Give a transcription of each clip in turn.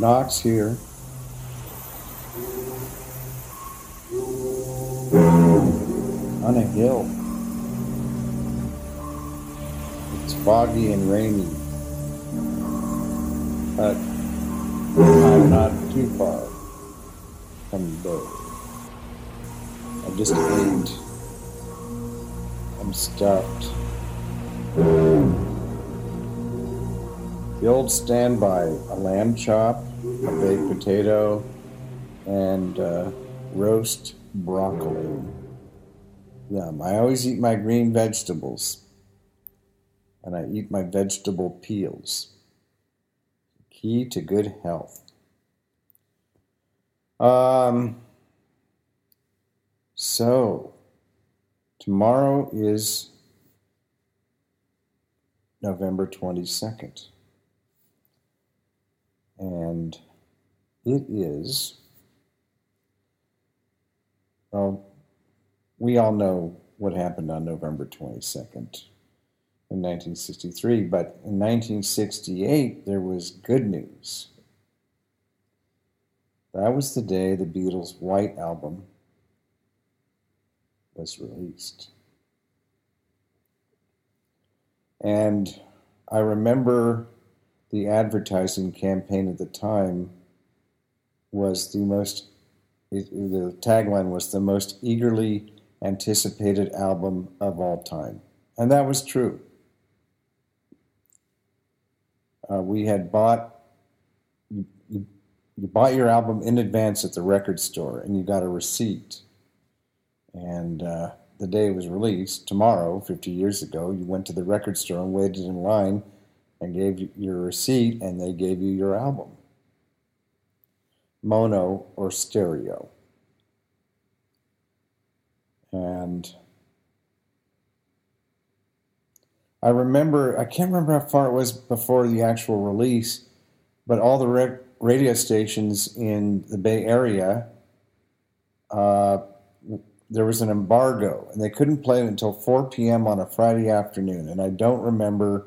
Knox here. On a hill. It's foggy and rainy. But I'm not too far from the boat. I just ate. I'm stuffed. The old standby a lamb chop, baked potato, and uh, roast broccoli. Yum. I always eat my green vegetables, and I eat my vegetable peels. Key to good health. Um, so, tomorrow is November 22nd. And it is, well, we all know what happened on November 22nd in 1963, but in 1968 there was good news. That was the day the Beatles' White Album was released. And I remember the advertising campaign at the time was the most, the tagline was the most eagerly anticipated album of all time. And that was true. Uh, we had bought, you, you, you bought your album in advance at the record store and you got a receipt. And uh, the day it was released, tomorrow, 50 years ago, you went to the record store and waited in line and gave you your receipt, and they gave you your album mono or stereo. And I remember, I can't remember how far it was before the actual release, but all the radio stations in the Bay Area, uh, there was an embargo, and they couldn't play it until 4 p.m. on a Friday afternoon. And I don't remember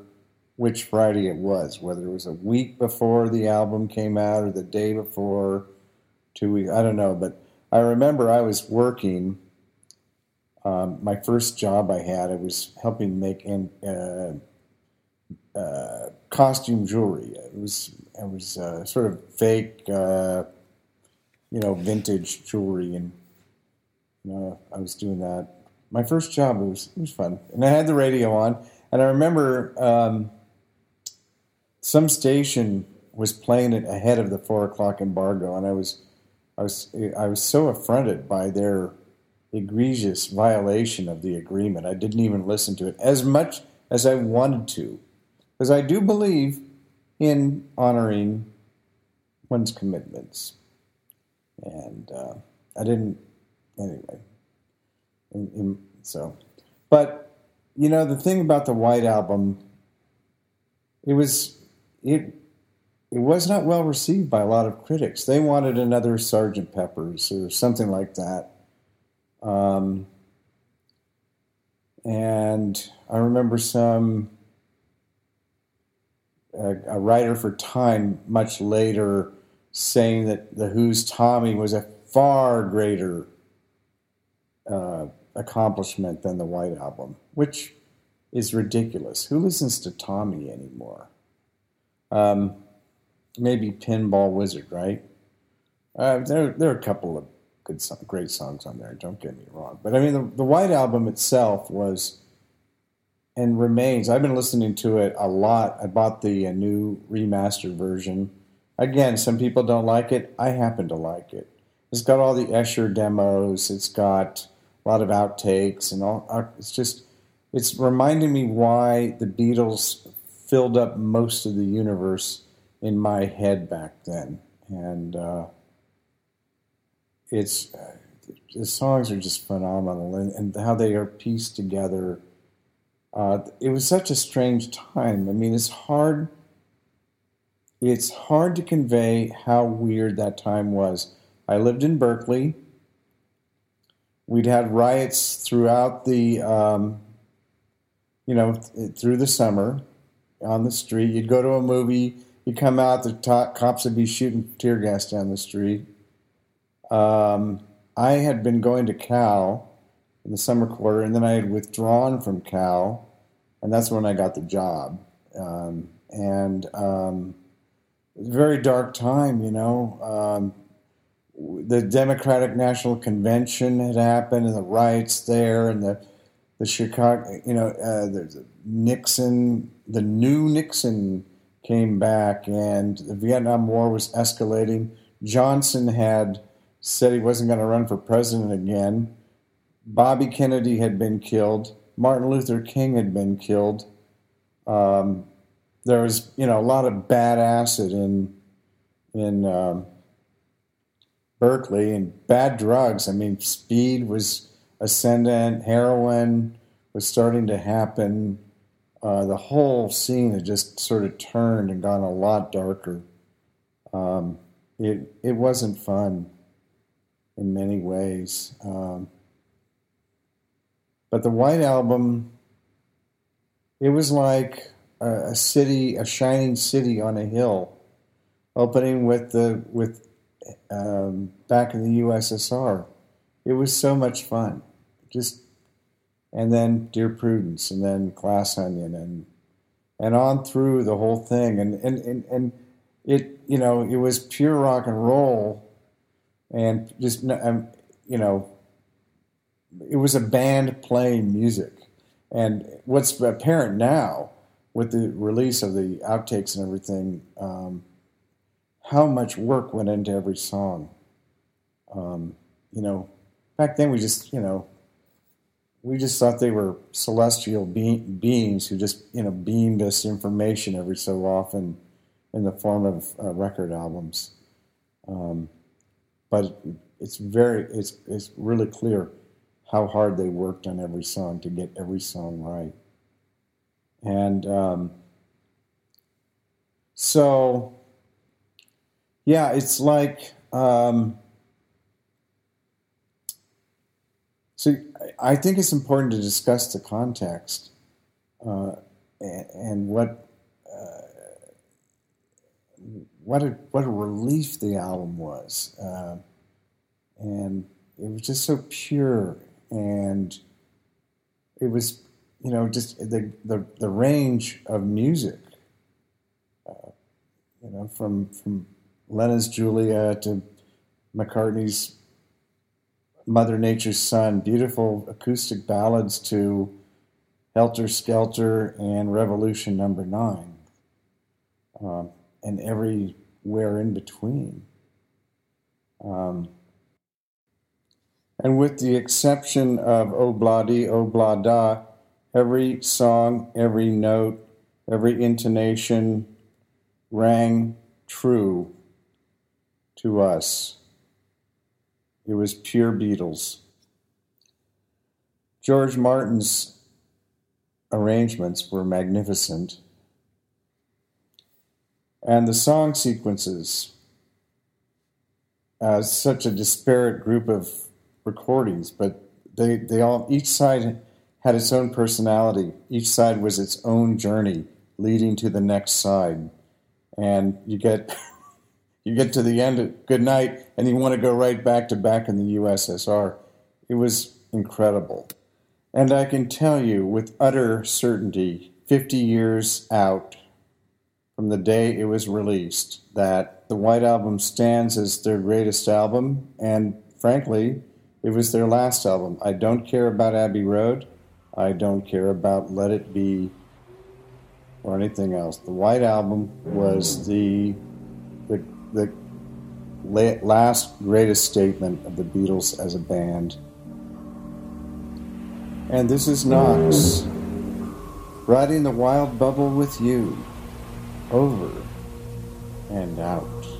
which Friday it was, whether it was a week before the album came out or the day before, two weeks, I don't know. But I remember I was working. Um, my first job I had, I was helping make in, uh, uh, costume jewelry. It was it was uh, sort of fake, uh, you know, vintage jewelry, and you know, I was doing that. My first job it was it was fun, and I had the radio on, and I remember. Um, some station was playing it ahead of the four o'clock embargo, and I was, I was, I was so affronted by their egregious violation of the agreement. I didn't even listen to it as much as I wanted to, because I do believe in honoring one's commitments, and uh, I didn't anyway. In, in, so, but you know the thing about the White Album, it was it it was not well received by a lot of critics. They wanted another Sergeant Pepper's or something like that. Um, and I remember some a, a, writer for Time much later saying that the Who's Tommy was a far greater uh, accomplishment than the White Album, which is ridiculous. Who listens to Tommy anymore? Um, maybe Pinball Wizard, right? Uh, there, there are a couple of good, great songs on there. Don't get me wrong, but I mean, the, the White Album itself was and remains. I've been listening to it a lot. I bought the uh, new remastered version. Again, some people don't like it. I happen to like it. It's got all the Esher demos. It's got a lot of outtakes and all. Uh, it's just, it's reminding me why the Beatles filled up most of the universe in my head back then, and uh, it's uh, the songs are just phenomenal, and, and how they are pieced together. Uh, it was such a strange time. I mean, it's hard. It's hard to convey how weird that time was. I lived in Berkeley. We'd had riots throughout the, um, you know, th- through the summer on the street. You'd go to a movie You'd come out, the top, cops would be shooting tear gas down the street. Um, I had been going to Cal in the summer quarter, and then I had withdrawn from Cal, and that's when I got the job. Um, and um, very dark time, you know. Um, the Democratic National Convention had happened, and the riots there, and the the Chicago, you know, uh, the Nixon, the new Nixon came back, and the Vietnam War was escalating. Johnson had said he wasn't going to run for president again. Bobby Kennedy had been killed. Martin Luther King had been killed. Um, there was, you know, a lot of bad acid in in um, Berkeley and bad drugs. I mean, speed was ascendant, heroin was starting to happen. Uh, the whole scene had just sort of turned and gone a lot darker. Um, it it wasn't fun in many ways. Um, but the White Album, it was like a, a, city, a shining city on a hill, opening with the with um, back in the USSR. It was so much fun, just and then Dear Prudence, and then Glass Onion, and and on through the whole thing, and and and, and it you know it was pure rock and roll, and just um, you know it was a band playing music, and what's apparent now with the release of the outtakes and everything, um, how much work went into every song. Um, you know, back then we just, you know, we just thought they were celestial be- beings who just, you know, beamed us information every so often in the form of uh, record albums. Um, but it's very, it's, it's really clear how hard they worked on every song to get every song right. And um, so, yeah, it's like, um, so I think it's important to discuss the context uh, and, what. Uh, what a what a relief the album was, uh, and it was just so pure, and it was you know, just the the, the range of music, uh, you know, from from Lennon's Julia to McCartney's Mother Nature's Son, beautiful acoustic ballads to Helter Skelter and Revolution Number Nine, um, and everywhere in between. Um, and with the exception of Obladi Oblada, Every song, every note, every intonation rang true to us. It was pure Beatles. George Martin's arrangements were magnificent. And the song sequences, uh, such a disparate group of recordings, but they, they all, each side had its own personality. Each side was its own journey leading to the next side. And you get you get to the end of good night and you want to go right back to back in the USSR. It was incredible. And I can tell you with utter certainty, 50 years out from the day it was released, that the White Album stands as their greatest album. And frankly, it was their last album. I don't care about Abbey Road. I don't care about Let It Be or anything else. The White Album was the the, the last greatest statement of the Beatles as a band. And this is Knox riding the wild bubble with you over and out.